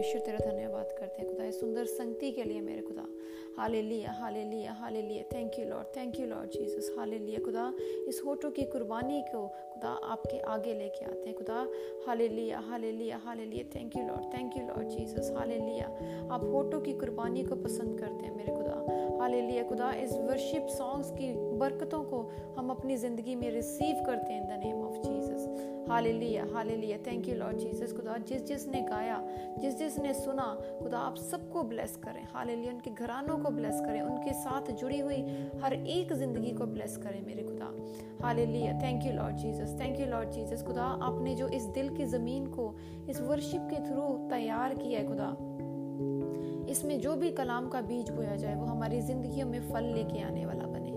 परमेश्वर तेरा धन्यवाद करते हैं, खुदा सुंदर संगति के लिए मेरे खुदा। हाले लिया hallelujah hallelujah thank you Lord thank you Lord Jesus hallelujah खुदा, इस होटो की कुर्बानी को, खुदा, आपके आगे लेके आते हैं, खुदा। हाले लिया hallelujah hallelujah thank you Lord thank you Lord Jesus hallelujah आप होटो की कुर्बानी को पसंद करते हैं मेरे खुदा। हाले लिया खुदा, इस वर्शिप सॉन्ग्स की बरकतों को हम अपनी ज़िंदगी में रिसीव करते हैं in the name of Jesus hallelujah hallelujah thank you Lord Jesus खुदा, जिस जिस ने गाया, जिस जिस ने सुना, खुदा, आप सबको ब्लेस करें। हालेलुया, उनके घरानों को ब्लेस करें, उनके साथ जुड़ी हुई हर एक ज़िंदगी को ब्लेस करें मेरे खुदा। Hallelujah thank you Lord Jesus thank you Lord Jesus खुदा, आपने जो इस दिल की ज़मीन को, इस वर्शिप के थ्रू तैयार किया है, खुदा। इसमें जो भी कलाम का बीज बोया जाए, वो हमारी ज़िंदगी में फल लेके आने वाला बने।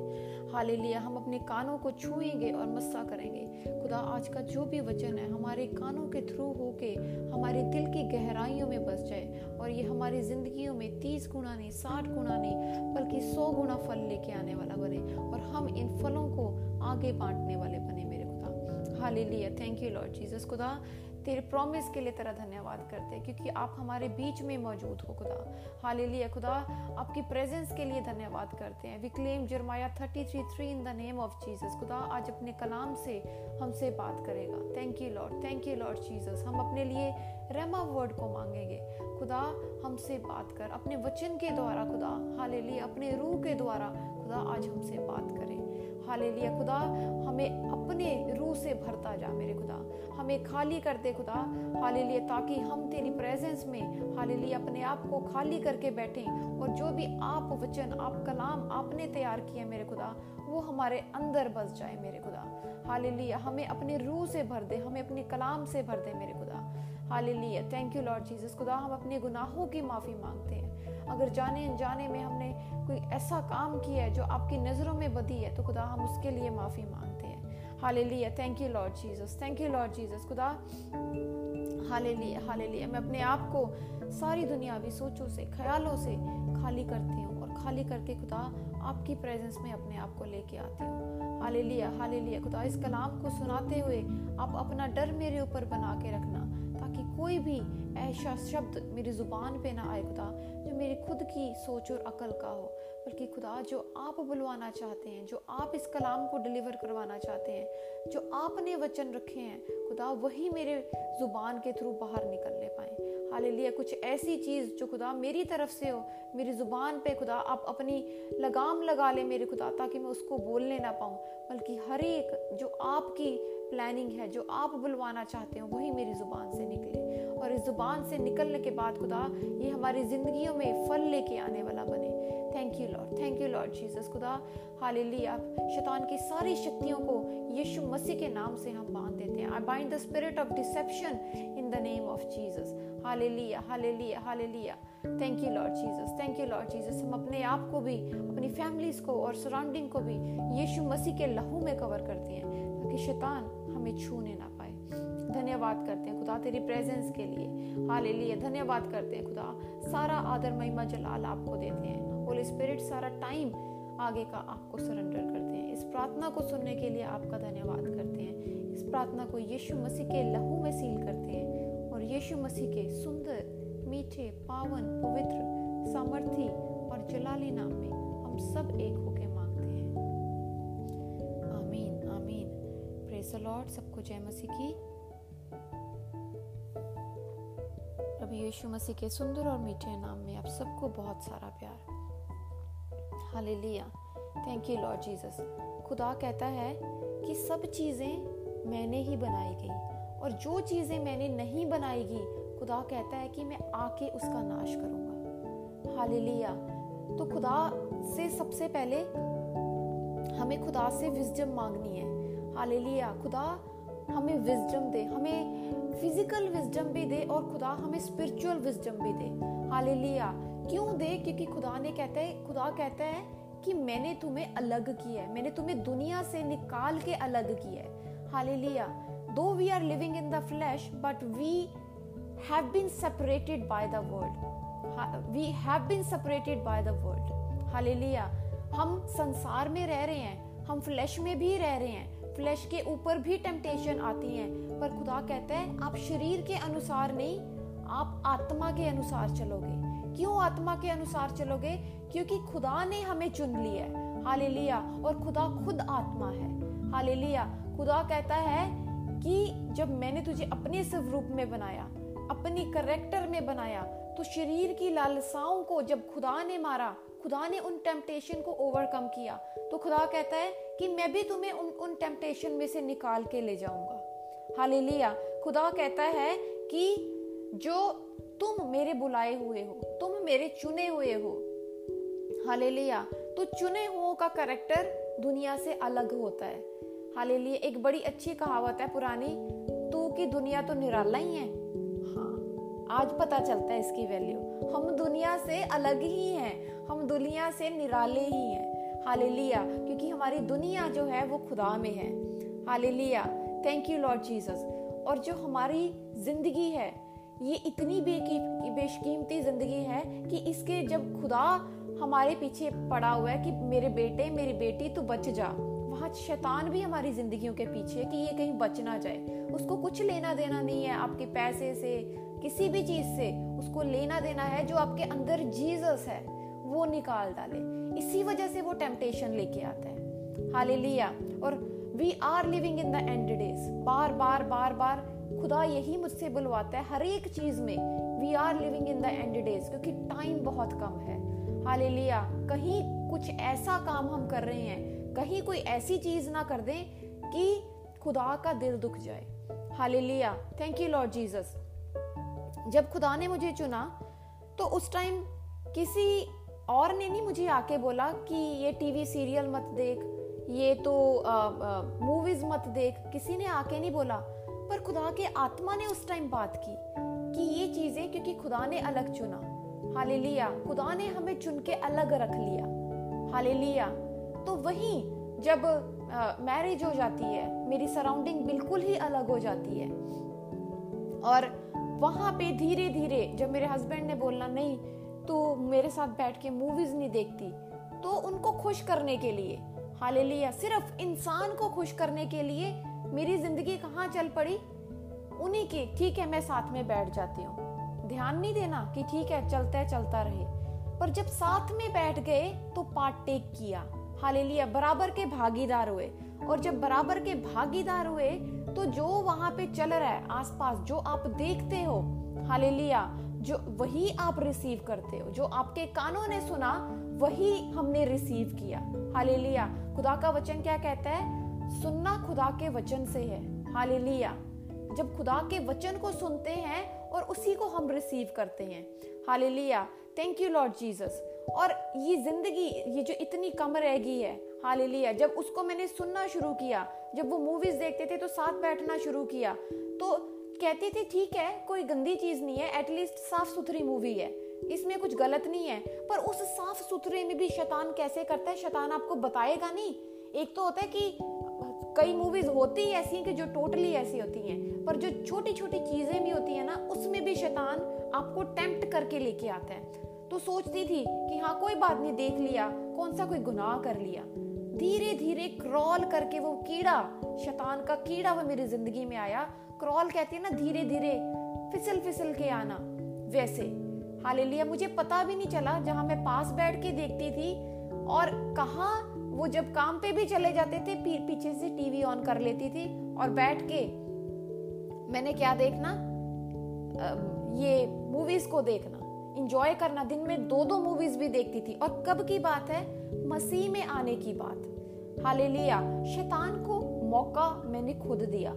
हाले लिया हम अपने कानों को छुएँगे और मस्सा करेंगे। खुदा, आज का जो भी वचन है, हमारे कानों के थ्रू होके हमारे दिल की गहराइयों में बस जाए और ये हमारी जिंदगियों में तीस गुना नहीं, साठ गुना नहीं, बल्कि सौ गुना फल लेके आने वाला बने और हम इन फलों को आगे बांटने वाले बने मेरे खुदा। हाले लिया थैंक यू लॉर्ड जीसस खुदा तेरे प्रॉमिस के लिए तेरा धन्यवाद करते हैं, क्योंकि आप हमारे बीच में मौजूद हो, खुदा। हालेलुया, खुदा। आपकी प्रेजेंस के लिए धन्यवाद करते हैं। We claim Jeremiah 33 three three in the name of Jesus खुदा, आज अपने कलाम से हमसे बात करेगा। Thank you Lord thank you Lord Jesus हम अपने लिए रेमा वर्ड को मांगेंगे। खुदा, हमसे बात कर। अपने वचन के द्वारा, खुदा। हाले अपने रूह के द्वारा, खुदा, आज हमसे बात करें। हाले खुदा, हमें अपने रूह से भरता जा मेरे खुदा। हमें खाली कर दे खुदा। हाले लिए ताकि हम तेरी प्रेजेंस में हाले लिए अपने आप को खाली करके बैठें और जो भी आप वचन आप कलाम आपने तैयार किए मेरे खुदा, वो हमारे अंदर बस जाए मेरे खुदा। हाले लिए हमें अपने रूह से भर दे, हमें अपने कलाम से भर दे मेरे खुदा। हाले लिए थैंक यू लॉर्ड जीसस खुदा, हम अपने गुनाहों की माफ़ी मांगते हैं। अगर जाने अनजाने में हमने कोई ऐसा काम किया है जो आपकी नज़रों में बदी है तो खुदा, हम उसके लिए माफ़ी मांगते हैं। Hallelujah thank you Lord Jesus thank you Lord Jesus खुदा हालेलुया हालेलुया मैं अपने आप को सारी दुनियावी सोचों से, ख्यालों से खाली करती हूँ और खाली करके खुदा, आपकी प्रेजेंस में अपने आप को लेके आती हूँ। हाले लिया हाले लिया खुदा, इस कलाम को सुनाते हुए आप अपना डर मेरे ऊपर बना के रखना, ताकि कोई भी ऐसा शब्द मेरी ज़ुबान पे ना आए खुदा, जो मेरी खुद की सोच और अकल का हो। बल्कि खुदा, जो आप बुलवाना चाहते हैं, जो आप इस कलाम को डिलीवर करवाना चाहते हैं, जो आपने वचन रखे हैं, खुदा, वही मेरे ज़ुबान के थ्रू बाहर निकलने पाए। हाल लिया कुछ ऐसी चीज़ जो खुदा मेरी तरफ़ से हो, मेरी ज़ुबान पे खुदा, आप अपनी लगाम लगा ले मेरे खुदा, ताकि मैं उसको बोलने ना पाऊँ। बल्कि हर एक जो आपकी प्लानिंग है, जो आप बुलवाना चाहते हो, वही मेरी ज़ुबान से निकले। और इस ज़ुबान से निकलने के बाद खुदा, ये हमारी ज़िंदगियों में फल लेके आने वाला बने। Thank you Lord thank you Lord Jesus खुदा हालेलुया शैतान की सारी शक्तियों को यीशु मसीह के नाम से हम बाँध देते हैं। I bind the spirit of deception in the name of Jesus hallelujah hallelujah hallelujah thank you Lord Jesus thank you Lord Jesus हम अपने आप को भी, अपनी फैमिलीज़ को और सराउंडिंग को भी यीशु मसीह के लहू में कवर करते हैं, ताकि शैतान हमें छूने ना पाए। धन्यवाद करते हैं खुदा तेरी प्रेजेंस के लिए। हाल लिए धन्यवाद करते हैं खुदा। सारा आदर महिमा जलाल आपको देते हैं। होली स्पिरिट सारा टाइम आगे का आपको सरेंडर करते हैं। इस प्रार्थना को सुनने के लिए आपका धन्यवाद करते हैं। इस प्रार्थना को यीशु मसीह के लहू में सील करते हैं और यीशु मसीह के सुंदर, मीठे, पावन, पवित्र, सामर्थी और जलाली नाम में हम सब एक होके मांगते हैं। आमीन आमीन। प्रेस लॉर्ड सबको जय मसीह की। यीशु मसीह के सुंदर और मीठे नाम में आप सबको बहुत सारा प्यार। Hallelujah. Thank you Lord Jesus खुदा कहता है कि सब चीज़ें मैंने ही बनाई गई और जो चीज़ें मैंने नहीं बनाएगी खुदा कहता है कि मैं आके उसका नाश करूँगा। हालेलुया। तो खुदा से सबसे पहले हमें खुदा से विजडम मांगनी है। हालेलुया। खुदा हमें विजडम दे, हमें फ़िज़िकल विजडम भी दे और खुदा हमें स्पिरिचुअल विजडम भी दे। हालेलुया। क्यों दे क्योंकि खुदा ने कहता है, खुदा कहता है कि मैंने तुम्हें अलग किया है। मैंने तुम्हें दुनिया से निकाल के अलग किया है। Hallelujah. Though we are living in the flesh but we have been separated by the world we have been separated by the world hallelujah हम संसार में रह रहे हैं। हम फ्लैश में भी रह रहे हैं। फ्लैश के ऊपर भी टेम्पटेशन आती है। पर खुदा कहता है, आप शरीर के अनुसार नहीं, आप आत्मा के अनुसार चलोगे। क्यों आत्मा के अनुसार चलोगे? क्योंकि खुदा ने हमें चुन लिया है। हाले लिया और खुदा खुद आत्मा है। हाले लिया खुदा कहता है कि जब मैंने तुझे अपने स्वरूप में बनाया, अपनी करेक्टर में बनाया तो शरीर की लालसाओं को जब खुदा ने मारा, खुदा ने उन टेम्पटेशन को ओवरकम किया तो खुदा कहता है कि मैं भी तुम्हें उन उन टेम्पटेशन में से निकाल के ले जाऊँगा। हालेलुया। खुदा कहता है कि जो तुम मेरे बुलाए हुए हो, तुम मेरे चुने हुए हो। हालेलुया। तो चुने हुओं का करेक्टर दुनिया से अलग होता है। हालेलुया, एक बड़ी अच्छी कहावत है पुरानी, तू की दुनिया तो निराला ही है। हाँ आज पता चलता है इसकी वैल्यू हम दुनिया से अलग ही हैं, हम दुनिया से निराले ही हैं। हालेलुया, क्योंकि हमारी दुनिया जो है वो खुदा में है। Hallelujah thank you Lord Jesus और जो हमारी ज़िंदगी है ये इतनी बेशकीमती ज़िंदगी है कि इसके जब खुदा हमारे पीछे पड़ा हुआ है कि मेरे बेटे, मेरी बेटी, तू बच जा। वहाँ शैतान भी हमारी जिंदगियों के पीछे कि ये कहीं बच ना जाए। उसको कुछ लेना देना नहीं है आपके पैसे से, किसी भी चीज़ से। उसको लेना देना है जो आपके अंदर जीसस है, वो निकाल डाले। इसी वजह से वो टेम्पटेशन लेके आता है। हालेलुया और we are living in the end days बार बार बार बार खुदा यही मुझसे बुलवाता है हर एक चीज़ में। We are living in the end days क्योंकि टाइम बहुत कम है। हालेलुया कहीं कुछ ऐसा काम हम कर रहे हैं, कहीं कोई ऐसी चीज़ ना कर दें कि खुदा का दिल दुख जाए। Hallelujah thank you Lord Jesus जब खुदा ने मुझे चुना तो उस टाइम किसी और ने नहीं मुझे आके बोला कि ये टीवी सीरियल मत देख, ये तो मूवीज़ मत देख। किसी ने आके नहीं बोला। पर खुदा के आत्मा ने उस टाइम बात की कि ये चीज़ें क्योंकि खुदा ने अलग चुना। हाले लिया खुदा ने हमें चुन के अलग रख लिया। हाले लिया तो वही जब मैरिज हो जाती है, मेरी सराउंडिंग बिल्कुल ही अलग हो जाती है। और वहाँ पे धीरे धीरे जब मेरे हस्बैंड ने बोलना, नहीं तो मेरे साथ बैठ के मूवीज़ नहीं देखती तो उनको खुश करने के लिए, हालेलुया, सिर्फ़ इंसान को खुश करने के लिए मेरी ज़िंदगी कहाँ चल पड़ी? उन्हीं की, ठीक है, मैं साथ में बैठ जाती हूँ। ध्यान नहीं देना कि ठीक है, चलता है चलता रहे। पर जब साथ में बैठ गए तो पार्ट टेक किया। हालेलुया, बराबर के भागीदार हुए। और जब बराबर के भागीदार हुए तो जो वहाँ पे चल रहा है, आसपास, जो आप देखते हो, हालेलुया, जो वही आप रिसीव करते हो, जो आपके कानों ने सुना, वही हमने रिसीव किया। हालेलुया, खुदा का वचन क्या कहता है? सुनना खुदा के वचन से है। हालेलुया। जब खुदा के वचन को सुनते हैं और उसी को हम रिसीव करते हैं। Hallelujah. Thank you Lord Jesus और ये ज़िंदगी, ये जो इतनी कम रह गई है, हालेलुया। जब उसको मैंने सुनना शुरू किया, जब वो मूवीज़ देखते थे तो साथ बैठना शुरू किया तो कहते थे, ठीक है, कोई गंदी चीज़ नहीं है एटलीस्ट साफ़ सुथरी मूवी है। इसमें कुछ गलत नहीं है, पर उस साफ़ सुथरे में भी शैतान कैसे करता है, शैतान आपको बताएगा नहीं। एक तो होता है कि कई मूवीज़ होती ही ऐसी हैं कि जो टोटली ऐसी होती हैं, पर जो छोटी छोटी चीज़ें भी होती हैं ना, उसमें भी शैतान आपको टेम्प्ट करके लेके आता है। तो सोचती थी कि हाँ कोई बात नहीं, देख लिया कौन सा कोई गुनाह कर लिया। धीरे धीरे क्रॉल करके वो कीड़ा, शैतान का कीड़ा वो मेरी ज़िंदगी में आया। क्रॉल कहती है ना धीरे धीरे फिसल फिसल के आना, वैसे। हालेलुया, मुझे पता भी नहीं चला, जहाँ मैं पास बैठ के देखती थी और कहा वो जब काम पे भी चले जाते थे पीछे से टीवी ऑन कर लेती थी और बैठ के मैंने क्या देखना? ये मूवीज़ को देखना। इंजॉय करना। दिन में दो दो मूवीज़ भी देखती थी। और कब की बात है? मसीह में आने की बात। हाले लिया शैतान को मौका मैंने खुद दिया।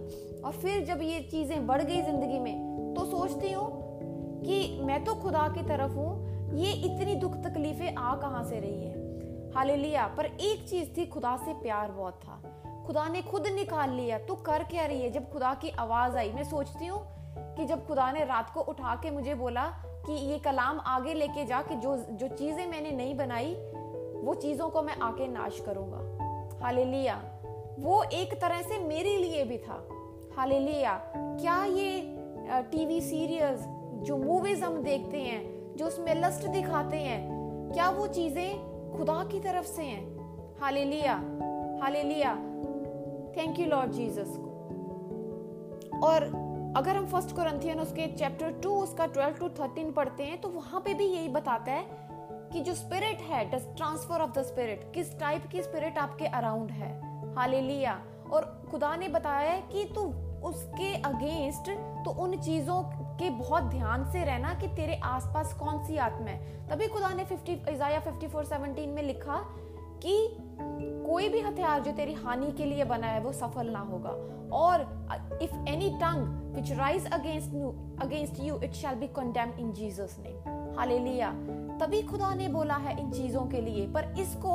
और फिर जब ये चीज़ें बढ़ गई ज़िंदगी में तो सोचती हूँ कि मैं तो खुदा की तरफ़ हूँ। ये इतनी दुख तकलीफें आ कहाँ से रही है? हाले लिया पर एक चीज़ थी, खुदा से प्यार बहुत था। खुदा ने खुद निकाल लिया तो कर क्या रही है? जब खुदा की आवाज़ आई, मैं सोचती हूँ कि जब खुदा ने रात को उठा के मुझे बोला कि ये कलाम आगे लेके जा कि जो जो चीज़ें मैंने नहीं बनाई, वो चीज़ों को मैं आके नाश करूँगा। हाले लिया वो एक तरह से मेरे लिए भी था। हाले लिया क्या ये टीवी सीरियल्स, जो मूवीज़ हम देखते हैं, जो उसमें लस्ट दिखाते हैं, क्या वो चीज़ें खुदा की तरफ़ से हैं। हाले लिया hallelujah thank you Lord Jesus को। और अगर हम फ़र्स्ट कोरंथियन उसके चैप्टर टू उसका ट्वेल्व टू थर्टीन पढ़ते हैं तो वहाँ पे भी यही बताता है कि जो स्पिरिट है ट्रांसफ़र ऑफ़ द स्पिरिट किस टाइप की स्पिरिट आपके अराउंड है। हालेलुया। और खुदा ने बताया है कि तू उसके अगेंस्ट तो उन चीज़ों के बहुत ध्यान से रहना कि तेरे आसपास कौन सी आत्मा है। तभी खुदा ने 50 इजाया 54:17 में लिखा कि कोई भी हथियार जो तेरी हानि के लिए बना है, वो सफल ना होगा। और if any tongue which rise against you against you it shall be condemn in Jesus name hallelujah तभी खुदा ने बोला है इन चीज़ों के लिए, पर इसको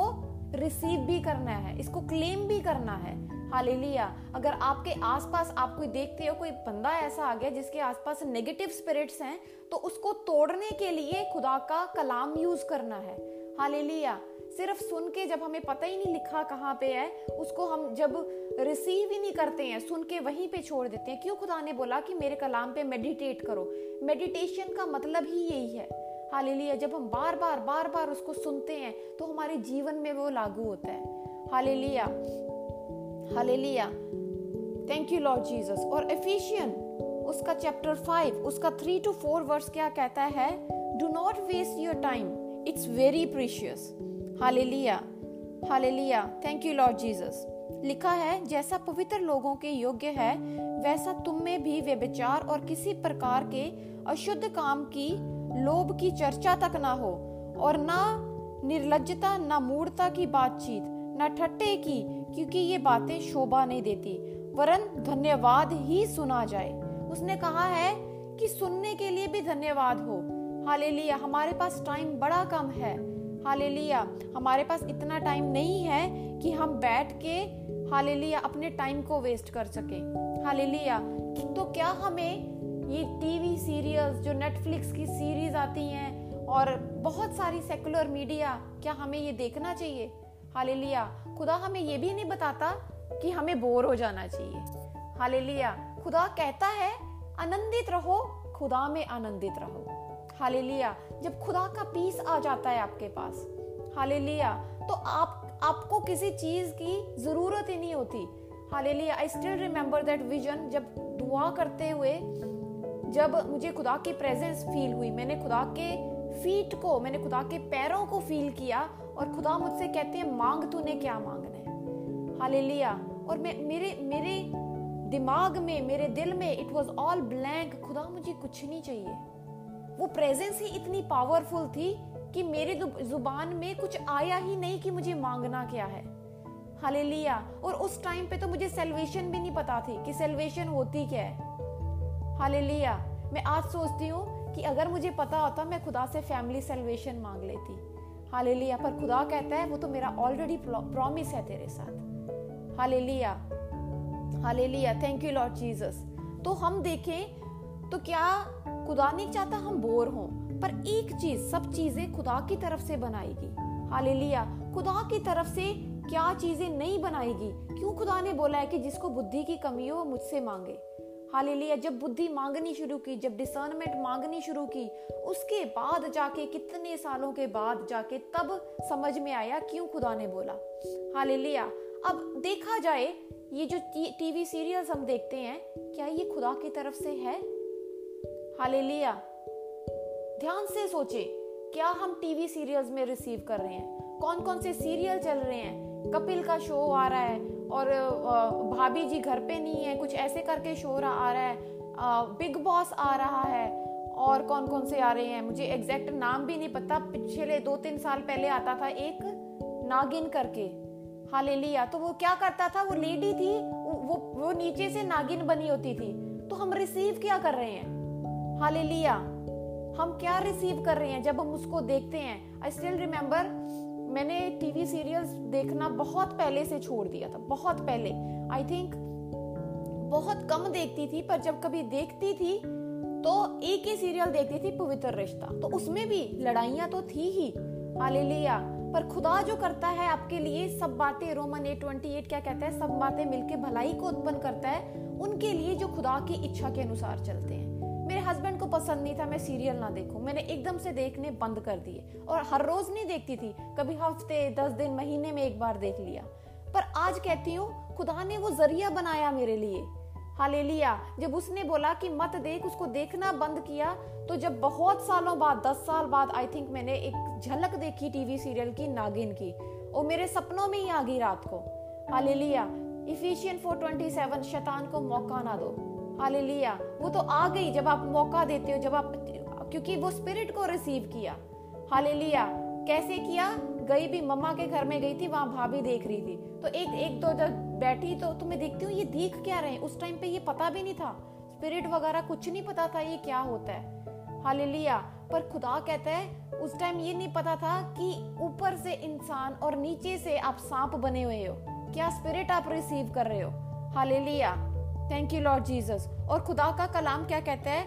रिसीव भी करना है, इसको क्लेम भी करना है। हालेलुया। अगर आपके आसपास आप कोई देखते हो, कोई बंदा ऐसा आ गया जिसके आसपास नेगेटिव स्पिरिट्स हैं तो उसको तोड़ने के लिए खुदा का कलाम यूज़ करना है। हालेलुया। सिर्फ़ सुन के जब हमें पता ही नहीं लिखा कहाँ पे है, उसको हम जब रिसीव ही नहीं करते हैं, सुन के वहीं पे छोड़ देते हैं। क्यों खुदा ने बोला कि मेरे कलाम पे मेडिटेट करो? मेडिटेशन का मतलब ही यही है। हालेलुया। जब हम बार बार बार बार उसको सुनते हैं तो हमारे जीवन में वो लागू होता है। Hallelujah. Hallelujah thank you Lord Jesus और एफिशियन उसका चैप्टर फाइव उसका थ्री टू फोर वर्स क्या कहता है? Do not waste your time it's very precious hallelujah hallelujah thank you Lord Jesus लिखा है, जैसा पवित्र लोगों के योग्य है, वैसा तुम में भी वे विचार और किसी प्रकार के अशुद्ध काम की, लोभ की चर्चा तक ना हो, और ना निर्लजता ना मूर्ता की बातचीत, न ठट्टे की क्योंकि ये बातें शोभा नहीं देती, वरन धन्यवाद ही सुना जाए। उसने कहा है कि सुनने के लिए भी धन्यवाद हो। हालेलुया, हमारे पास टाइम बड़ा कम है। हालेलुया, हमारे पास इतना टाइम नहीं है कि हम बैठ के, हालेलुया, अपने टाइम को वेस्ट कर सके। हालेलुया तो क्या हमें ये टीवी सीरियल्स जो नेटफ्लिक्स की सीरीज़ आती हैं, और बहुत सारी सेकुलर मीडिया क्या हमें ये देखना चाहिए? हालेलुया खुदा हमें ये भी नहीं बताता कि हमें बोर हो जाना चाहिए। हालेलुया। खुदा कहता है, आनंदित रहो, खुदा में आनंदित रहो। हालेलुया। जब खुदा का पीस आ जाता है आपके पास, हालेलुया तो आप, आपको किसी चीज़ की ज़रूरत ही नहीं होती। Hallelujah. I still remember that vision जब दुआ करते हुए, जब मुझे खुदा की प्रेजेंस फील हुई, मैंने खुदा के फीट को, मैंने खुदा के पैरों को फील किया और खुदा मुझसे कहते हैं, मांग तूने क्या मांगना है? हालेलुया। और मैं, मेरे मेरे दिमाग में, मेरे दिल में इट वॉज़ ऑल ब्लैंक खुदा मुझे कुछ नहीं चाहिए। वो प्रेजेंस ही इतनी पावरफुल थी कि मेरे ज़ुबान में कुछ आया ही नहीं कि मुझे मांगना क्या है। हालेलुया। और उस टाइम पे तो मुझे सेल्वेशन भी नहीं पता थी कि सेल्वेशन होती क्या है। हालेलुया। मैं आज सोचती हूँ कि अगर मुझे पता होता, मैं खुदा से फैमिली सेल्वेशन मांग लेती। हाले पर खुदा कहता है, वो तो मेरा ऑलरेडी प्रॉमिस है तेरे साथ। हाले लिया hallelujah thank you Lord Jesus तो हम देखें तो क्या खुदा नहीं चाहता हम बोर हों? पर एक चीज़, सब चीज़ें खुदा की तरफ़ से बनाएगी। हाले लिया खुदा की तरफ़ से क्या चीज़ें नहीं बनाएगी? क्यों खुदा ने बोला है कि जिसको बुद्धि की कमी हो मुझसे मांगे? हालेलुया जब बुद्धि मांगनी शुरू की, जब डिसर्नमेंट मांगनी शुरू की, उसके बाद जाके, कितने सालों के बाद जाके तब समझ में आया क्यों खुदा ने बोला। हालेलुया अब देखा जाए, ये जो टीवी सीरियल्स हम देखते हैं, क्या ये खुदा की तरफ़ से है? हालेलुया ध्यान से सोचे, क्या हम टीवी सीरियल्स में रिसीव कर रहे हैं? कौन कौन से सीरियल चल रहे हैं? कपिल का शो आ रहा है और भाभी जी घर पे नहीं है, कुछ ऐसे करके शो आ रहा है बिग बॉस आ रहा है, और कौन कौन से आ रहे हैं? मुझे एग्जैक्ट नाम भी नहीं पता, पिछले दो तीन साल पहले आता था एक नागिन करके। हाले लिया तो वो क्या करता था? वो लेडी थी, वो वो नीचे से नागिन बनी होती थी। तो हम रिसीव क्या कर रहे हैं? हाले लिया हम क्या रिसीव कर रहे हैं? जब हम उसको देखते हैं आई स्टिल रिमेम्बर मैंने टीवी सीरियल्स देखना बहुत पहले से छोड़ दिया था, बहुत पहले। आई थिंक बहुत कम देखती थी, पर जब कभी देखती थी तो एक ही सीरियल देखती थी, पवित्र रिश्ता। तो उसमें भी लड़ाइयाँ तो थी ही। हालेलुया पर खुदा जो करता है आपके लिए, सब बातें रोमन एट ट्वेंटी एट क्या कहता है? सब बातें मिलके भलाई को उत्पन्न करता है, उनके लिए जो खुदा की इच्छा के अनुसार चलते हैं। हस्बैंड को पसंद नहीं था, मैं सीरियल ना देखूँ। मैंने एकदम से देखने बंद कर दिए। और हर रोज नहीं देखती थी, कभी हफ़्ते, दस दिन, महीने में एक बार देख लिया। पर आज कहती हूँ, खुदा ने वो ज़रिया बनाया मेरे लिए। हालेलुया। जब उसने बोला कि मत देख, उसको देखना बंद किया तो जब बहुत सालों बाद, दस साल बाद आई थिंक मैंने एक झलक देखी टीवी सीरियल की, नागिन की। और मेरे सपनों में ही आ गई रात को। Hallelujah. Ephesians four twenty seven शैतान को मौका ना दो। हालेलुया। वो तो आ गई जब आप मौका देते हो, जब आप क्योंकि वो स्पिरिट को रिसीव किया। हालेलुया। कैसे किया? गई भी मम्मा के घर में गई थी, वहाँ भाभी देख रही थी। तो एक एक, दो जब बैठी तो तुम्हें देखती हूँ, ये देख क्या रहे उस टाइम पे ये पता भी नहीं था। स्पिरिट वगैरह कुछ नहीं पता था ये क्या होता है। हालेलुया। पर खुदा कहता है, उस टाइम ये नहीं पता था कि ऊपर से इंसान और नीचे से आप सांप बने हुए हो। क्या स्पिरिट आप रिसीव कर रहे हो? Hallelujah. Thank you Lord Jesus और खुदा का कलाम क्या कहता है?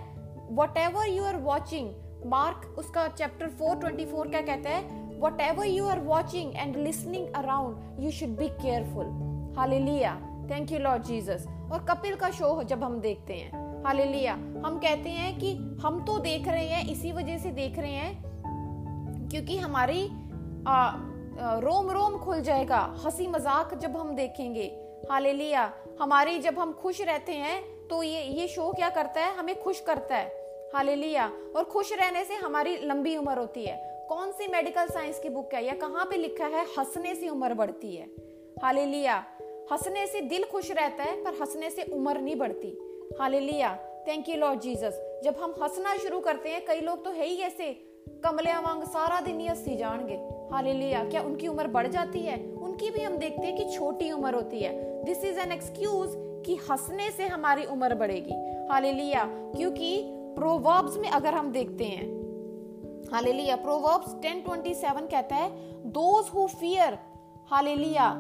Whatever you are watching Mark उसका चैप्टर 424 क्या कहता है? Whatever you are watching and listening around you should be careful hallelujah thank you Lord Jesus और कपिल का शो जब हम देखते हैं। हालेलुया हम कहते हैं कि हम तो देख रहे हैं इसी वजह से देख रहे हैं क्योंकि हमारी आ, रोम रोम खुल जाएगा हँसी मज़ाक जब हम देखेंगे। हालेलुया। हमारी जब हम खुश रहते हैं तो ये ये शो क्या करता है? हमें खुश करता है। हालेलुया। और खुश रहने से हमारी लंबी उम्र होती है। कौन सी मेडिकल साइंस की बुक है? या कहाँ पे लिखा है? हंसने से उम्र बढ़ती है। हालेलुया। हंसने से दिल खुश रहता है, पर हंसने से उम्र नहीं बढ़ती। Hallelujah. Thank you Lord Jesus जब हम हंसना शुरू करते हैं, कई लोग तो है ही ऐसे। कमलिया वांग सारा दिन ही हँसी जाएँगे। हालेलुया। क्या उनकी उम्र बढ़ जाती है? उनकी भी हम देखते हैं कि छोटी उम्र होती है। दिस इज़ एन एक्सक्यूज कि हंसने से हमारी उम्र बढ़ेगी। हालेलुया क्योंकि प्रोवर्ब्स में अगर हम देखते हैं हालेलुया प्रोवर्ब्स 10:27 कहता है those who fear hallelujah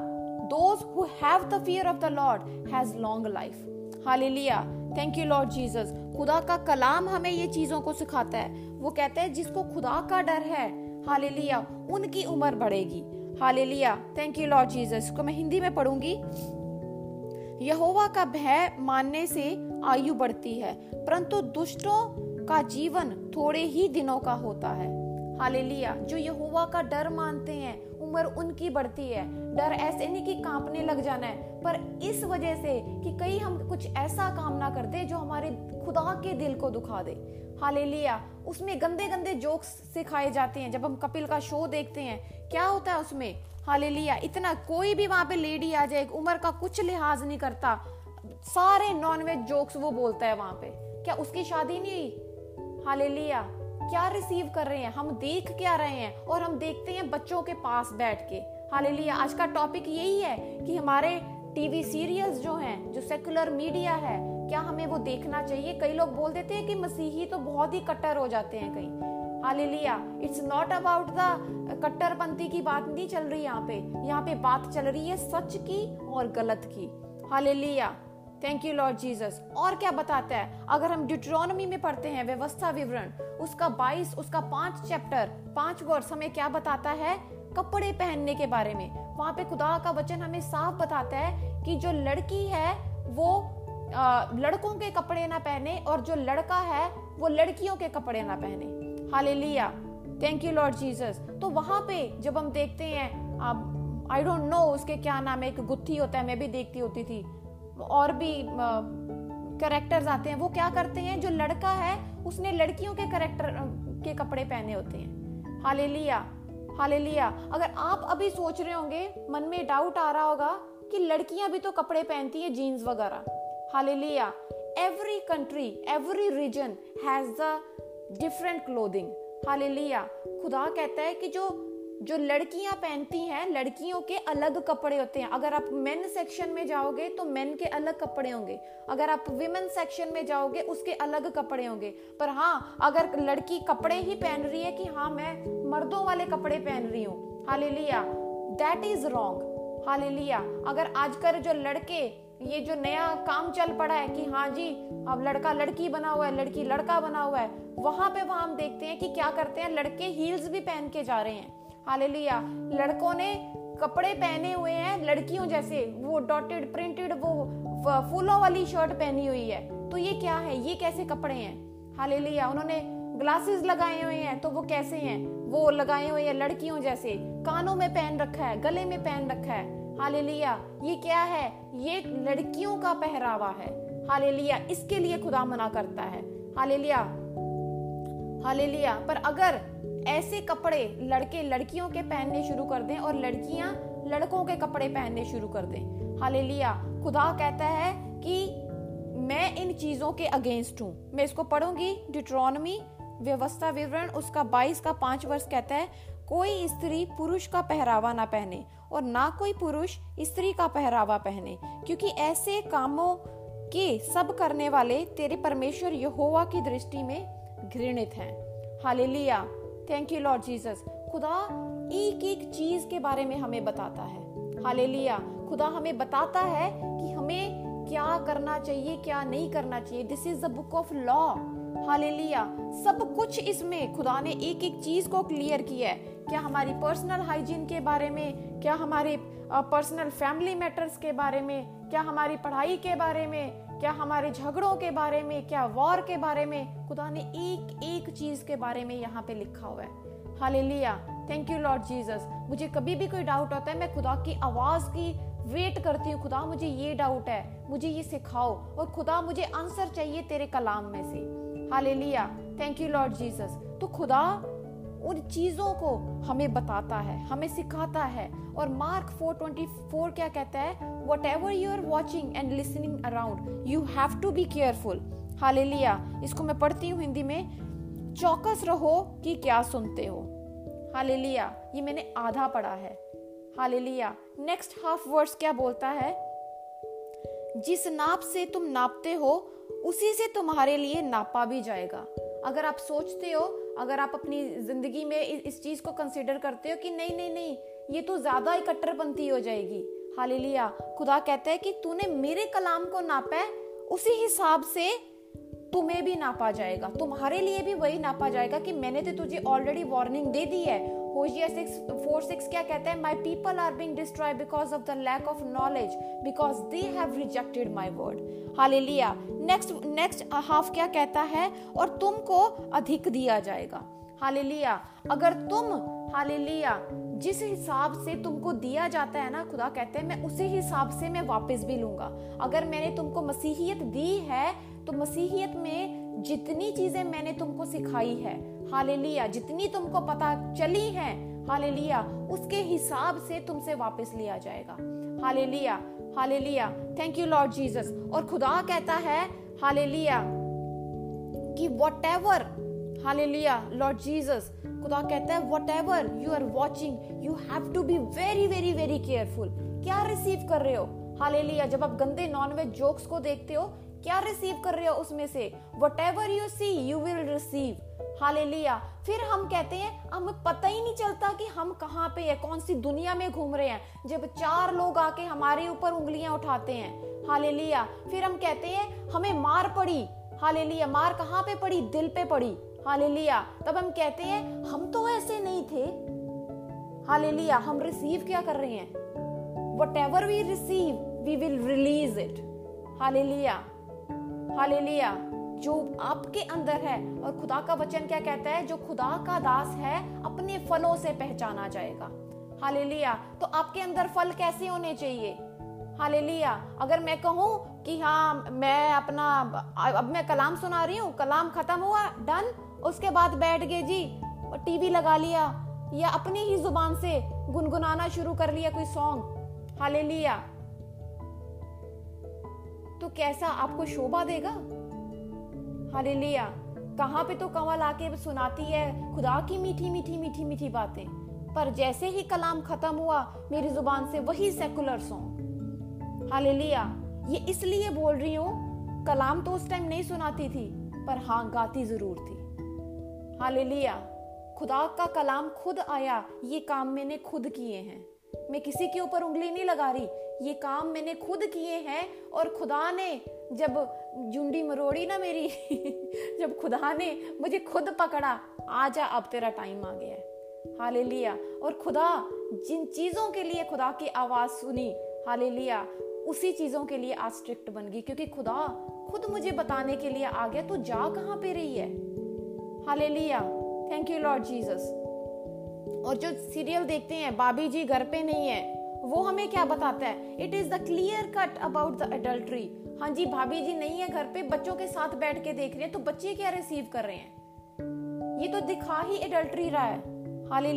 those who have the fear of the Lord has long life hallelujah thank you Lord Jesus खुदा का कलाम हमें ये चीज़ों को सिखाता है। वो कहते हैं, जिसको खुदा का डर है हालेलुया उनकी उम्र बढ़ेगी। Hallelujah. Thank you Lord Jesus को मैं हिंदी में पढ़ूँगी। यहोवा का भय मानने से आयु बढ़ती है, परंतु दुष्टों का जीवन थोड़े ही दिनों का होता है। हालेलुया। जो यहोवा का डर मानते हैं, उम्र उनकी बढ़ती है। डर ऐसे नहीं कि कांपने लग जाना है, पर इस वजह से कि कहीं हम कुछ ऐसा काम ना करते जो हमारे खुदा के दिल को दुखा दे। हालेलुया उसमें गंदे गंदे जोक्स सिखाए जाते हैं। जब हम कपिल का शो देखते हैं, क्या होता है उसमें? हालेलुया इतना कोई भी वहाँ पे लेडी आ जाए उम्र का कुछ लिहाज नहीं करता। सारे नॉनवेज जोक्स वो बोलता है वहाँ पे। क्या उसकी शादी नहीं हुई? हालेलुया क्या रिसीव कर रहे हैं? हम देख क्या रहे हैं? और हम देखते हैं बच्चों के पास बैठ के। हालेलुया आज का टॉपिक यही है कि हमारे टीवी सीरियल्स जो हैं, जो सेकुलर मीडिया है क्या हमें वो देखना चाहिए? कई लोग बोल देते हैं कि मसीही तो बहुत ही कट्टर हो जाते हैं कहीं। Hallelujah. It's not about the कट्टरपंथी की बात नहीं चल रही यहाँ पे। यहाँ पे बात चल रही है सच की और गलत की। Hallelujah. Thank you Lord Jesus और क्या बताता है? अगर हम डिट्रोनमी में पढ़ते हैं, व्यवस्था विवरण, उसका 22 उसका पाँच चैप्टर पाँच वर्ष हमें क्या बताता है? कपड़े पहनने के बारे में। वहाँ पे खुदा का वचन हमें साफ़ बताता है कि जो लड़की है, वो लड़कों के कपड़े ना पहने और जो लड़का है, वो लड़कियों के कपड़े ना पहने। Hallelujah thank you Lord Jesus तो वहाँ पे जब हम देखते हैं आई डोंट नो उसके क्या नाम है, एक गुत्थी होता है, मैं भी देखती होती थी। और भी करेक्टर्स आते हैं, वो क्या करते हैं, जो लड़का है, उसने लड़कियों के करेक्टर के कपड़े पहने होते हैं। हाले लिया अगर आप अभी सोच रहे होंगे, मन में डाउट आ रहा होगा कि लड़कियाँ भी तो कपड़े पहनती हैं जीन्स वगैरह। Every country every region has the different clothing hallelujah खुदा कहता है कि जो जो लड़कियाँ पहनती हैं, लड़कियों के अलग कपड़े होते हैं। अगर आप मेन सेक्शन में जाओगे तो मेन के अलग कपड़े होंगे। अगर आप विमेन सेक्शन में जाओगे, उसके अलग कपड़े होंगे। पर हाँ अगर लड़की कपड़े ही पहन रही है कि हाँ मैं मर्दों वाले कपड़े पहन रही हूँ। हाले लिया दैट इज़ रॉन्ग हाले लिया अगर आजकल जो लड़के ये जो नया काम चल पड़ा है कि हाँ जी, अब लड़का लड़की बना हुआ है, लड़की लड़का बना हुआ है, वहाँ पे वहाँ हम देखते हैं कि क्या करते हैं, लड़के हील्स भी पहन के जा रहे हैं। हालेलुया लड़कों ने कपड़े पहने हुए हैं, लड़कियों जैसे, वो डॉटेड प्रिंटेड वो फूलों वाली शर्ट पहनी हुई है। तो ये क्या है? ये कैसे कपड़े हैं? हालेलुया उन्होंने ग्लासेस लगाए हुए हैं तो वो कैसे हैं? वो लगाए हुए हैं लड़कियों जैसे, कानों में पहन रखा है, गले में पहन रखा है। हालेलुया, ये क्या है? ये लड़कियों का पहरावा है। हालेलुया, इसके लिए खुदा मना करता है। Hallelujah hallelujah. पर अगर ऐसे कपड़े लड़के लड़कियों के पहनने शुरू कर दें और लड़कियाँ लड़कों के कपड़े पहनने शुरू कर दें। हालेलुया, खुदा कहता है कि मैं इन चीज़ों के अगेंस्ट हूँ। मैं इसको पढ़ूँगी डिट्रोनमी व्यवस्था विवरण, उसका 22 का पाँच वर्ष कहता है कोई स्त्री पुरुष का पहरावा ना पहने और ना कोई पुरुष स्त्री का पहरावा पहने, क्योंकि ऐसे कामों के सब करने वाले तेरे परमेश्वर यहोवा की दृष्टि में घृणित हैं। Hallelujah. Thank you Lord Jesus खुदा एक एक चीज़ के बारे में हमें बताता है। हालेलुया। खुदा हमें बताता है कि हमें क्या करना चाहिए, क्या नहीं करना चाहिए। This is the book of law hallelujah. सब कुछ इसमें खुदा ने एक एक चीज़ को क्लियर किया है। क्या हमारी पर्सनल हाइजीन के बारे में, क्या हमारे पर्सनल फैमिली मैटर्स के बारे में, क्या हमारी पढ़ाई के बारे में, क्या हमारे झगड़ों के बारे में, क्या वॉर के बारे में, खुदा ने एक एक चीज़ के बारे में यहाँ पे लिखा हुआ है। Hallelujah. Thank you Lord Jesus मुझे कभी भी कोई डाउट होता है, मैं खुदा की आवाज़ की वेट करती हूँ। खुदा, मुझे ये डाउट है, मुझे ये सिखाओ और खुदा, मुझे आंसर चाहिए तेरे कलाम में से। Hallelujah. Thank you Lord Jesus तो खुदा उन चीज़ों को हमें बताता है, हमें सिखाता है। और मार्क 424 क्या कहता है? Whatever you are watching and listening around you have to be careful hallelujah. इसको मैं पढ़ती हूँ हिंदी में। चौकस रहो कि क्या सुनते हो। हालेलुया। ये मैंने आधा पढ़ा है। हालेलुया। नेक्स्ट हाफ़ वर्स क्या बोलता है? जिस नाप से तुम नापते हो उसी से तुम्हारे लिए नापा भी जाएगा। अगर आप सोचते हो, अगर आप अपनी ज़िंदगी में इस चीज़ को कंसिडर करते हो कि नहीं नहीं नहीं, ये तो ज़्यादा ही कट्टरपंथी हो जाएगी। हालेलुया। खुदा कहता है कि तूने मेरे कलाम को नापा है, उसी हिसाब से तुम्हें भी नापा जाएगा। तुम्हारे लिए भी वही नापा जाएगा कि मैंने तो तुझे ऑलरेडी वार्निंग दे दी है होजिया सिक्स फोर सिक्स क्या कहते हैं? My people are being destroy because of the lack of knowledge because they have rejected my word hallelujah next next half क्या कहता है? और तुमको अधिक दिया जाएगा। हालेलुया अगर तुम हालेलुया जिस हिसाब से तुमको दिया जाता है ना, खुदा कहते हैं, मैं उसी हिसाब से मैं वापस भी लूँगा। अगर मैंने तुमको मसीहियत दी है तो मसीहियत में जितनी चीज़ें मैंने तुमको सिखाई है हालेलुया, जितनी तुमको पता चली है, हालेलुया, उसके हिसाब से तुमसे वापस लिया जाएगा। Hallelujah hallelujah thank you Lord Jesus और खुदा कहता है, हालेलुया, कि whatever hallelujah Lord Jesus खुदा कहता है whatever you are watching you have to be very very very careful क्या रिसीव कर रहे हो? हालेलुया, जब आप गंदे नॉनवेज जोक्स को देखते हो, क्या रिसीव कर रहे हो उसमें से? Whatever you see you will receive hallelujah. फिर हम कहते हैं, हमें पता ही नहीं चलता कि हम कहाँ पे है, कौन सी दुनिया में घूम रहे हैं। जब चार लोग आके हमारे ऊपर उंगलियाँ उठाते हैं, हालेलुया। फिर हम कहते हैं, हमें मार पड़ी, हालेलुया। मार कहाँ पे पड़ी? दिल पे पड़ी, हालेलुया। तब हम कहते हैं, हम तो ऐसे नहीं थे। हालेलुया, हम रिसीव क्या कर रहे हैं? Whatever we receive we will release it hallelujah. Hallelujah. जो आपके अंदर है। और खुदा का वचन क्या कहता है? जो खुदा का दास है, अपने फलों से पहचाना जाएगा। हालेलुया। तो आपके अंदर फल कैसे होने चाहिए? हालेलुया। अगर मैं कहूँ कि हाँ मैं अपना, अब मैं कलाम सुना रही हूँ, कलाम खत्म हुआ, डन, उसके बाद बैठ गए जी, टीवी लगा लिया, या अपनी ही ज़ुबान से गुनगुनाना शुरू कर लिया कोई सॉन्ग। हालेलुया। तो कैसा आपको शोभा देगा? हालेलुया। कहाँ पे तो कंवल आके सुनाती है खुदा की मीठी मीठी मीठी मीठी बातें। पर जैसे ही कलाम खत्म हुआ, मेरी ज़ुबान से वही सेकुलर सॉन्ग हालेलुया। ये इसलिए बोल रही हूँ, कलाम तो उस टाइम नहीं सुनाती थी, पर हाँ गाती ज़रूर थी। हालेलुया। खुदा का कलाम खुद आया, ये काम मैंने खुद किए हैं। मैं किसी के ऊपर उंगली नहीं लगा रही ये काम मैंने खुद किए हैं और खुदा ने जब जुंडी मरोड़ी ना मेरी, जब खुदा ने मुझे खुद पकड़ा आ जा अब तेरा टाइम आ गया है। हाले लिया और खुदा, जिन चीज़ों के लिए खुदा की आवाज़ सुनी हाले लिया उसी चीज़ों के लिए आज स्ट्रिक्ट बन गई, क्योंकि खुदा खुद मुझे बताने के लिए आ गया, तू जा कहाँ पे रही है? हाले लिया थैंक यू लॉर्ड जीसस और जो सीरियल देखते हैं, बाबी जी घर पे नहीं है। वो हमें क्या बताता है? It is the clear cut about the adultery हाँ जी, भाभी जी नहीं है घर पे, बच्चों के साथ बैठ के देख रहे हैं तो बच्चे क्या रिसीव कर रहे हैं? ये तो दिखा ही एडल्ट्री रहा है। हाले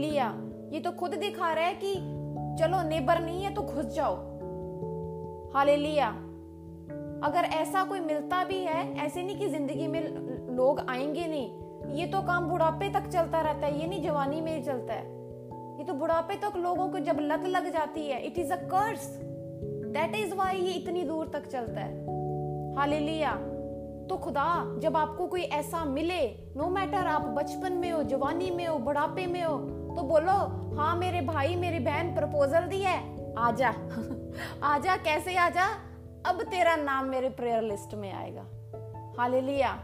ये तो खुद दिखा रहा है कि चलो नेबर नहीं है तो घुस जाओ। हाले लिया अगर ऐसा कोई मिलता भी है, ऐसे नहीं कि ज़िंदगी में लोग आएँगे नहीं। ये तो काम बुढ़ापे तक चलता रहता है, ये नहीं जवानी में ही चलता है। ये तो बुढ़ापे तक लोगों को जब लत लग जाती है it is a curse that is why ये इतनी दूर तक चलता है। हालेलुया। तो खुदा, जब आपको कोई ऐसा मिले नो no मैटर आप बचपन में हो, जवानी में हो, बुढ़ापे में हो तो बोलो हाँ मेरे भाई, मेरी बहन प्रपोजल दी है। आजा। आजा, कैसे आजा? अब तेरा नाम मेरे प्रेयर लिस्ट में आएगा। हालेलुया।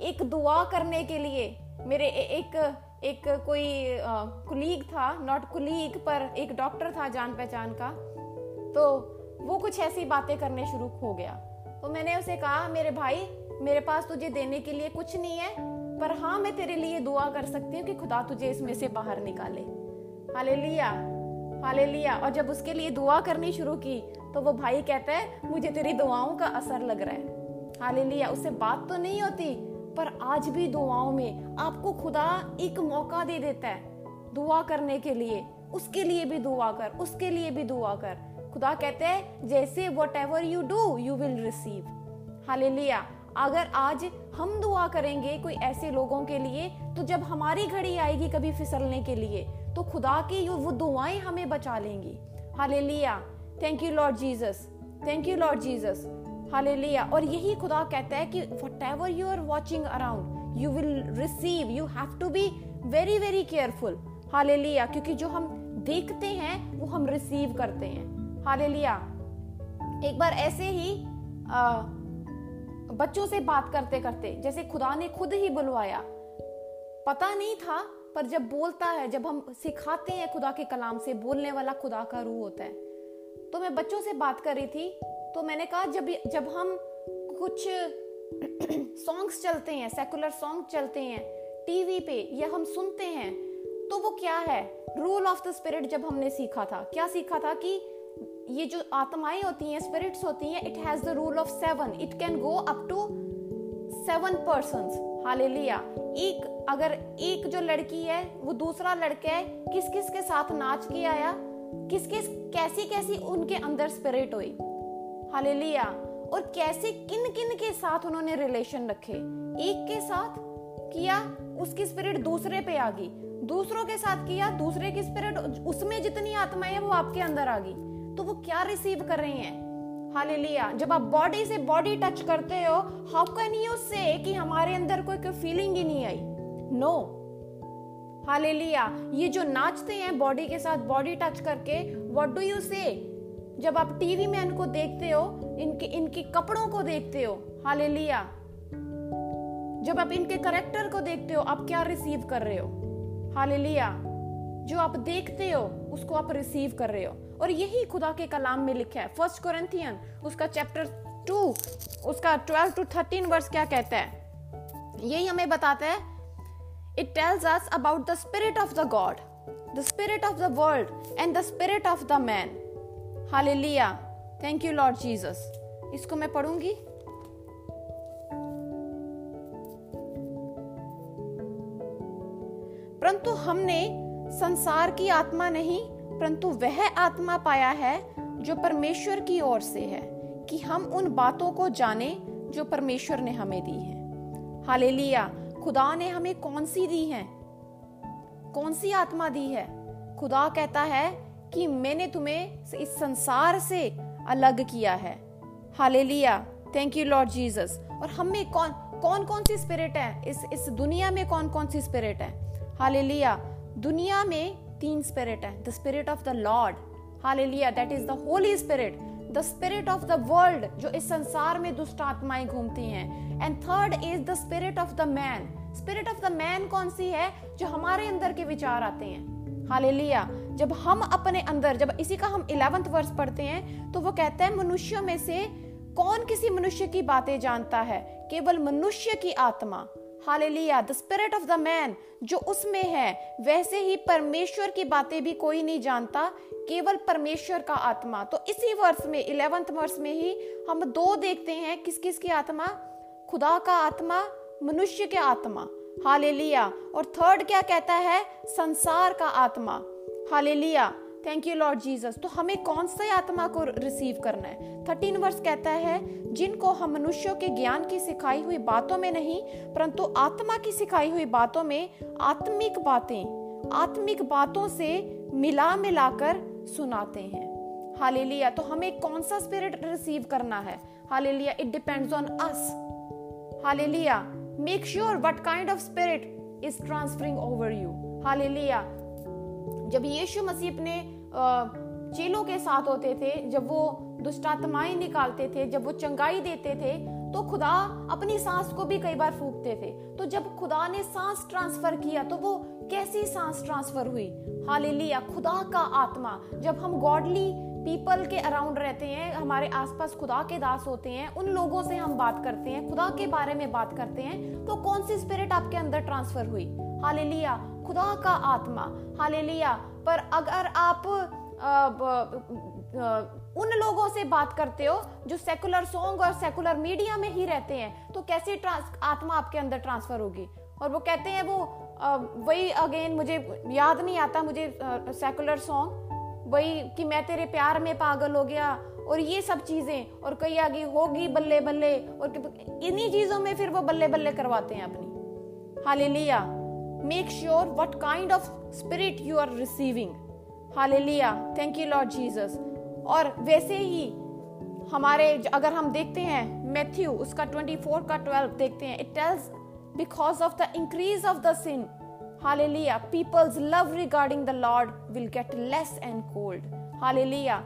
एक दुआ करने के लिए मेरे एक एक कोई कुलीग था नॉट कुलीग पर एक डॉक्टर था जान पहचान का। तो वो कुछ ऐसी बातें करने शुरू हो गया। तो मैंने उसे कहा, मेरे भाई, मेरे पास तुझे देने के लिए कुछ नहीं है, पर हाँ मैं तेरे लिए दुआ कर सकती हूँ कि खुदा तुझे इसमें से बाहर निकाले। हाले लिया हाले लिया और जब उसके लिए दुआ करनी शुरू की तो वो भाई कहता है, मुझे तेरी दुआओं का असर लग रहा है। हाले लिया उससे बात तो नहीं होती पर आज भी दुआओं में आपको खुदा एक मौका दे देता है दुआ करने के लिए। उसके लिए भी दुआ कर, उसके लिए भी दुआ कर। खुदा कहते हैं, जैसे whatever you do you will receive hallelujah. अगर आज हम दुआ करेंगे कोई ऐसे लोगों के लिए तो जब हमारी घड़ी आएगी कभी फिसलने के लिए तो खुदा की वो दुआएँ हमें बचा लेंगी। Hallelujah. Thank you Lord Jesus thank you Lord Jesus hallelujah और यही खुदा कहता है कि whatever you are watching around you will receive you have to be very very careful hallelujah क्योंकि जो हम देखते हैं वो हम रिसीव करते हैं. हालेलुया एक बार ऐसे ही आ, बच्चों से बात करते करते जैसे खुदा ने खुद ही बुलवाया। पता नहीं था पर जब बोलता है जब हम सिखाते हैं खुदा के कलाम से बोलने वाला खुदा का रूह होता है। तो मैं बच्चों से बात कर रही थी तो मैंने कहा, जब जब हम कुछ सॉन्ग्स चलते हैं सेकुलर सॉन्ग चलते हैं टीवी पे या हम सुनते हैं तो वो क्या है? रूल ऑफ़ द स्पिरिट जब हमने सीखा था। क्या सीखा था कि ये जो आत्माएँ होती हैं स्पिरिट्स होती हैं it has the rule of seven it can go up to seven person hallelujah एक, अगर एक जो लड़की है, वो दूसरा लड़का है किस किस के साथ नाच के आया? किस किस कैसी कैसी उनके अंदर स्पिरिट हुई? हालेलुया। और कैसे किन किन के साथ उन्होंने रिलेशन रखे? एक के साथ किया, उसकी स्पिरिट दूसरे पे आ गई। दूसरों के साथ किया, दूसरे की स्पिरिट उसमें जितनी आत्माएँ है, वो आपके अंदर आ गई। तो वो क्या रिसीव कर रही हैं? हालेलुया। जब आप बॉडी से बॉडी टच करते हो हाउ कैन यू से कि हमारे अंदर कोई कोई फीलिंग ही नहीं आई? नो. हालेलुया। ये जो नाचते हैं बॉडी के साथ बॉडी टच करके व्हाट डू यू से जब आप टीवी में इनको देखते हो, इनके इनके कपड़ों को देखते हो, हालेलुया। जब आप इनके करेक्टर को देखते हो, आप क्या रिसीव कर रहे हो? हालेलुया। जो आप देखते हो, उसको आप रिसीव कर रहे हो। और यही खुदा के कलाम में लिखा है। फ़र्स्ट कोरिंथियन उसका चैप्टर टू उसका ट्वेल्व टू थर्टीन वर्स क्या कहता है? यही हमें बताता है। It tells us about the spirit of the God the spirit of the world and the spirit of the man hallelujah thank you Lord Jesus इसको मैं पढ़ूँगी? परंतु हमने संसार की आत्मा नहीं, परंतु वह आत्मा पाया है जो परमेश्वर की ओर से है, कि हम उन बातों को जाने जो परमेश्वर ने हमें दी है। हालेलुया खुदा ने हमें कौन सी दी है? कौन सी आत्मा दी है? खुदा कहता है कि मैंने तुम्हें इस संसार से अलग किया है। Hallelujah. Thank you Lord Jesus और हमें कौन कौन कौन सी स्पिरिट है? इस इस दुनिया में कौन कौन सी स्पिरिट है? हालेलुया। दुनिया में तीन स्पिरिट है। The spirit of the Lord hallelujah. That is the holy spirit the spirit of the world जो इस संसार में दुष्ट आत्माएँ घूमती हैं। And third is the spirit of the man spirit of the man कौन सी है? जो हमारे अंदर के विचार आते हैं। हालेलुया। जब हम अपने अंदर, जब इसी का हम इलेवेंथ वर्ष पढ़ते हैं तो वो कहता है, मनुष्यों में से कौन किसी मनुष्य की बातें जानता है? केवल मनुष्य की आत्मा। Hallelujah. The spirit of the man जो उसमें है, वैसे ही परमेश्वर की बातें भी कोई नहीं जानता, केवल परमेश्वर का आत्मा। तो इसी वर्ष में, इलेवेंथ वर्ष में ही हम दो देखते हैं किस किस की आत्मा? खुदा का आत्मा, मनुष्य के आत्मा। हालेलुया। और थर्ड क्या कहता है? संसार का आत्मा। Hallelujah. Thank you Lord Jesus तो हमें कौन सा आत्मा को रिसीव करना है? थर्टीन वर्ष कहता है, जिनको हम मनुष्यों के ज्ञान की सिखाई हुई बातों में नहीं, परंतु आत्मा की सिखाई हुई बातों में आत्मिक बातें, आत्मिक बातों से मिला मिलाकर सुनाते हैं। हालेलुया। तो हमें कौन सा स्पिरिट रिसीव करना है? Hallelujah. It depends on us hallelujah. Make sure what kind of spirit is transferring over you hallelujah. जब यीशु मसीह अपने चेलों के साथ होते थे, जब वो दुष्टात्माएँ निकालते थे, जब वो चंगाई देते थे तो खुदा अपनी सांस को भी कई बार फूकते थे। तो जब खुदा ने सांस ट्रांसफ़र किया तो वो कैसी सांस ट्रांसफ़र हुई? हालेलुया, खुदा का आत्मा। जब हम गॉडली पीपल के अराउंड रहते हैं, हमारे आसपास खुदा के दास होते हैं, उन लोगों से हम बात करते हैं, खुदा के बारे में बात करते हैं तो कौन सी स्पिरिट आपके अंदर ट्रांसफ़र हुई? हालेलुया खुदा का आत्मा। हालेलुया। पर अगर आप आ, आ, उन लोगों से बात करते हो जो सेकुलर सॉन्ग और सेकुलर मीडिया में ही रहते हैं तो कैसे आत्मा आपके अंदर ट्रांसफ़र होगी? और वो कहते हैं वो वही अगेन मुझे याद नहीं आता मुझे सेकुलर सॉन्ग वही कि मैं तेरे प्यार में पागल हो गया और ये सब चीज़ें और कई आगे होगी बल्ले बल्ले और इन्हीं चीज़ों में फिर वो बल्ले बल्ले करवाते हैं अपनी। Hallelujah. Make sure what kind of spirit you are receiving. Hallelujah thank you Lord Jesus और वैसे ही हमारे अगर हम देखते हैं मैथ्यू उसका 24 का 12 देखते हैं it tells because of the increase of the sin hallelujah peoples love regarding the Lord will get less and cold hallelujah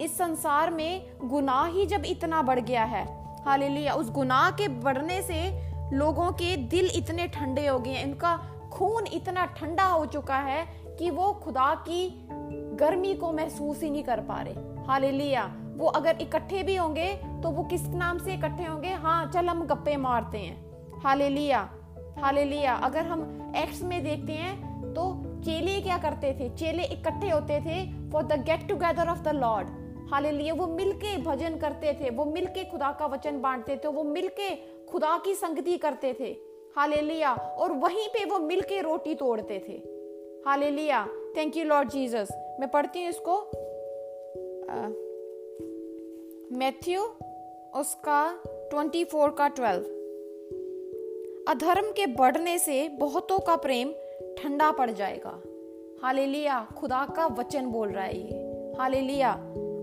इस संसार में गुनाह ही जब इतना बढ़ गया है हालेलुया उस गुनाह के बढ़ने से लोगों के दिल इतने ठंडे हो गए हैं। इनका खून इतना ठंडा हो चुका है कि वो खुदा की गर्मी को महसूस ही नहीं कर पा रहे। हालेलुया। वो अगर इकट्ठे भी होंगे तो वो किस नाम से इकट्ठे होंगे? हाँ चल हम गप्पे मारते हैं। हालेलुया। हालेलुया। अगर हम एक्स में देखते हैं तो चेले क्या करते थे? चेले इकट्ठे होते थे for the get together of the Lord hallelujah. वो मिलके भजन करते थे। वो मिलके खुदा का वचन बांटते थे। वो मिलके खुदा की संगति करते थे। हालेलुया। और वहीं पे वो मिलके रोटी तोड़ते थे। Hallelujah. Thank you Lord Jesus मैं पढ़ती हूँ इसको। मैथ्यू उसका ट्वेंटी फोर का ट्वेल्व। अधर्म के बढ़ने से बहुतों का प्रेम ठंडा पड़ जाएगा। हालेलुया। खुदा का वचन बोल रहा है ये। हालेलुया।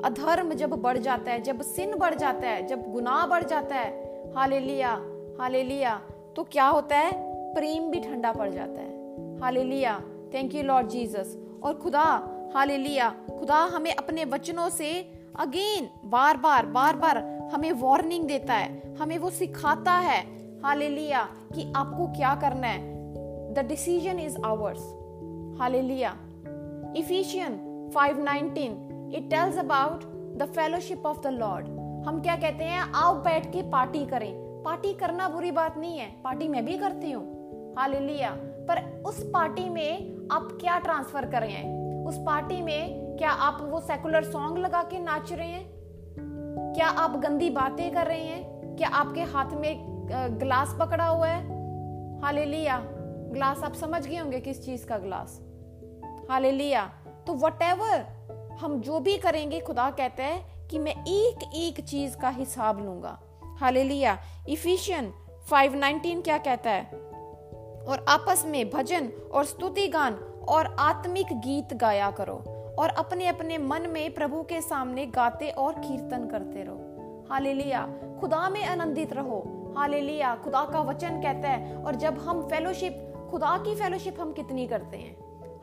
अधर्म जब बढ़ जाता है, जब सिन बढ़ जाता है, जब गुनाह बढ़ जाता है। हालेलुया। हालेलुया। तो क्या होता है? प्रेम भी ठंडा पड़ जाता है। हाले लिया थैंक यू लॉर्ड जीसस और खुदा हाले लिया खुदा हमें अपने वचनों से अगेन बार बार बार बार हमें वार्निंग देता है। हमें वो सिखाता है हाले लिया कि आपको क्या करना है। The decision is ours hallelujah Ephesian 5:19 it tells about the fellowship of the Lord हम क्या कहते हैं? आओ बैठ के पार्टी करें। पार्टी करना बुरी बात नहीं है। पार्टी मैं भी करती हूँ। हाल पर उस पार्टी में आप क्या ट्रांसफ़र कर? रहे हैं उस पार्टी में क्या आप वो सेकुलर सॉन्ग लगा के नाच रहे हैं? क्या आप गंदी बातें कर रहे हैं? क्या आपके हाथ में ग्लास पकड़ा हुआ है? हाले लिया। ग्लास, आप समझ गए होंगे किस चीज़ का ग्लास। हाले लिया। तो वट हम जो भी करेंगे, खुदा कहता है कि मैं एक एक चीज़ का हिसाब लूँगा। हालेलुया। इफिशियन 5:19 क्या कहता है? और आपस में भजन और स्तुति गान और आत्मिक गीत गाया करो और अपने अपने मन में प्रभु के सामने गाते और कीर्तन करते रहो। हालेलुया। खुदा में आनंदित रहो। हालेलुया। खुदा का वचन कहता है, और जब हम फेलोशिप खुदा की फेलोशिप हम कितनी करते हैं?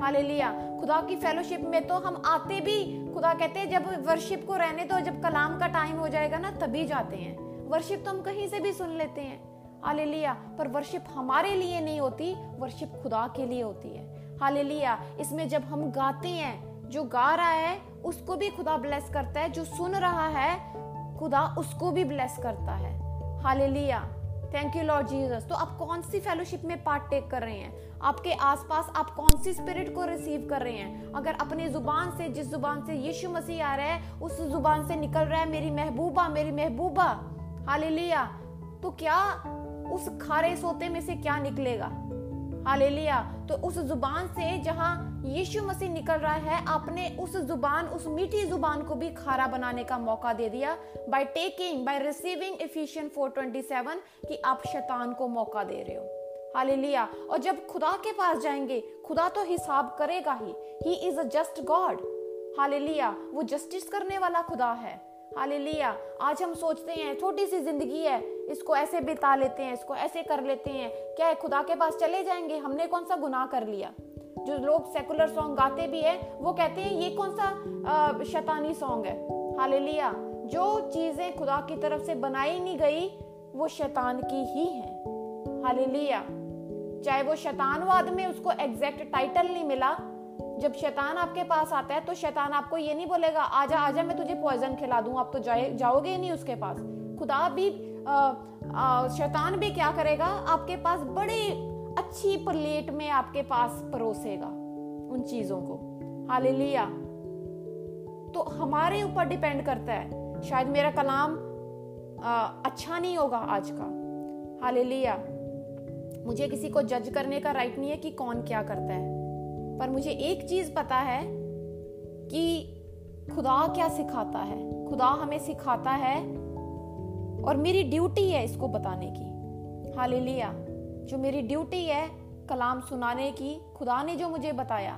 हालेलुया। खुदा की फेलोशिप में तो हम आते भी, खुदा कहते हैं, जब वर्शिप को रहने तो जब कलाम का टाइम हो जाएगा ना, तभी जाते हैं। वर्शिप तो हम कहीं से भी सुन लेते हैं। हालेलुया पर वर्शिप हमारे लिए नहीं होती वर्शिप खुदा के लिए होती है। हालेलुया इसमें जब हम गाते हैं, जो गा रहा है, उसको भी खुदा ब्लेस करता है, जो सुन रहा है, खुदा उसको भी ब्लेस करता है। Hallelujah thank you Lord Jesus तो आप कौन सी फेलोशिप में पार्ट टेक कर रहे हैं? आपके आसपास आप कौन सी स्पिरिट को रिसीव कर रहे हैं? अगर अपनी ज़ुबान से, जिस ज़ुबान से यीशु मसीह आ रहा है, उस ज़ुबान से निकल रहा है, मेरी महबूबा मेरी महबूबा। हालेलुया। तो क्या उस खारे सोते में से क्या निकलेगा? हालेलुया। तो उस ज़ुबान से जहाँ यीशु मसीह निकल रहा है, आपने उस ज़ुबान, उस मीठी ज़ुबान को भी खारा बनाने का मौका दे दिया by taking by receiving Ephesian 427 कि आप शैतान को मौका दे रहे हो। हालेलुया। और जब खुदा के पास जाएँगे, खुदा तो हिसाब करेगा ही। He is a just God hallelujah. वो जस्टिस करने वाला खुदा है। हालेलुया। आज हम सोचते हैं, छोटी सी ज़िंदगी है, इसको ऐसे बिता लेते हैं, इसको ऐसे कर लेते हैं। क्या है, खुदा के पास चले जाएँगे? हमने कौन सा गुनाह कर लिया? जो लोग सेकुलर सॉन्ग गाते भी है, वो कहते हैं, ये कौन सा शैतानी सॉन्ग है? हालेलुया। जो चीज़ें खुदा की तरफ़ से बनाई नहीं गई, वो शैतान की ही है। हालेलुया। चाहे वो शैतानवाद में उसको एग्जैक्ट टाइटल नहीं मिला जब शैतान आपके पास आता है तो शैतान आपको ये नहीं बोलेगा आजा आजा मैं तुझे पॉइजन खिला दूँ आप तो जाए जाओगे नहीं उसके पास। खुदा भी शैतान भी क्या करेगा? आपके पास बड़ी अच्छी प्लेट में आपके पास परोसेगा उन चीज़ों को। हालेलुया। तो हमारे ऊपर डिपेंड करता है। शायद मेरा कलाम आ, अच्छा नहीं होगा आज का। हालेलुया। मुझे किसी को जज करने का राइट नहीं है कि कौन क्या करता है। पर मुझे एक चीज़ पता है कि खुदा क्या सिखाता है। खुदा हमें सिखाता है और मेरी ड्यूटी है इसको बताने की। हाल जो मेरी ड्यूटी है कलाम सुनाने की, खुदा ने जो मुझे बताया।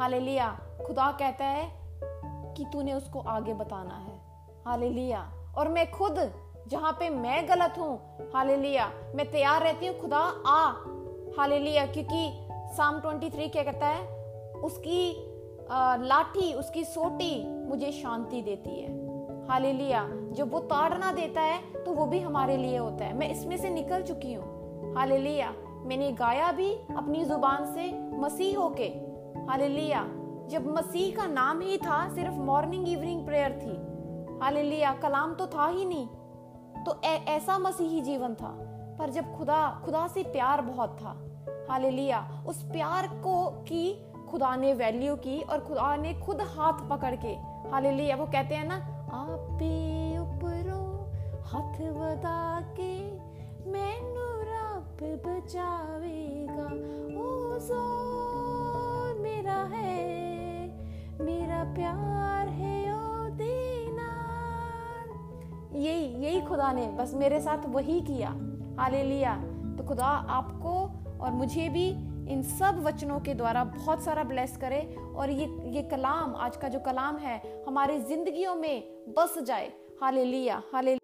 हाल खुदा कहता है कि तूने उसको आगे बताना है। हाल और मैं खुद, जहाँ पे मैं गलत हूँ हाल मैं तैयार रहती हूँ, खुदा आ। हाल क्योंकि साम 23 क्या कहता है? उसकी लाठी, उसकी सोटी मुझे शांति देती है। हालेलुया। जब वो ताड़ना देता है तो वो भी हमारे लिए होता है। मैं इसमें से निकल चुकी हूँ। हालेलुया। मैंने गाया भी अपनी ज़ुबान से मसीह होके। हालेलुया। जब मसीह का नाम ही था, सिर्फ़ मॉर्निंग इवनिंग प्रेयर थी। हालेलुया। कलाम तो था ही नहीं। तो ऐसा मसीही जीवन था। पर जब खुदा खुदा से प्यार बहुत था हालेलुया। उस प्यार को की, खुदा ने वैल्यू की और खुदा ने खुद हाथ पकड़ के। हालेलुया। वो कहते हैं ना आपे उपरो हाथ वदा के मैनू रब बचावेगा। ओ ज़ोर मेरा है, मेरा प्यार है, ओ देना। यही यही खुदा ने बस मेरे साथ वही किया। हालेलुया। तो खुदा आपको और मुझे भी इन सब वचनों के द्वारा बहुत सारा ब्लेस करे और ये ये कलाम, आज का जो कलाम है, हमारी जिंदगियों में बस जाए। हाले लिया हाले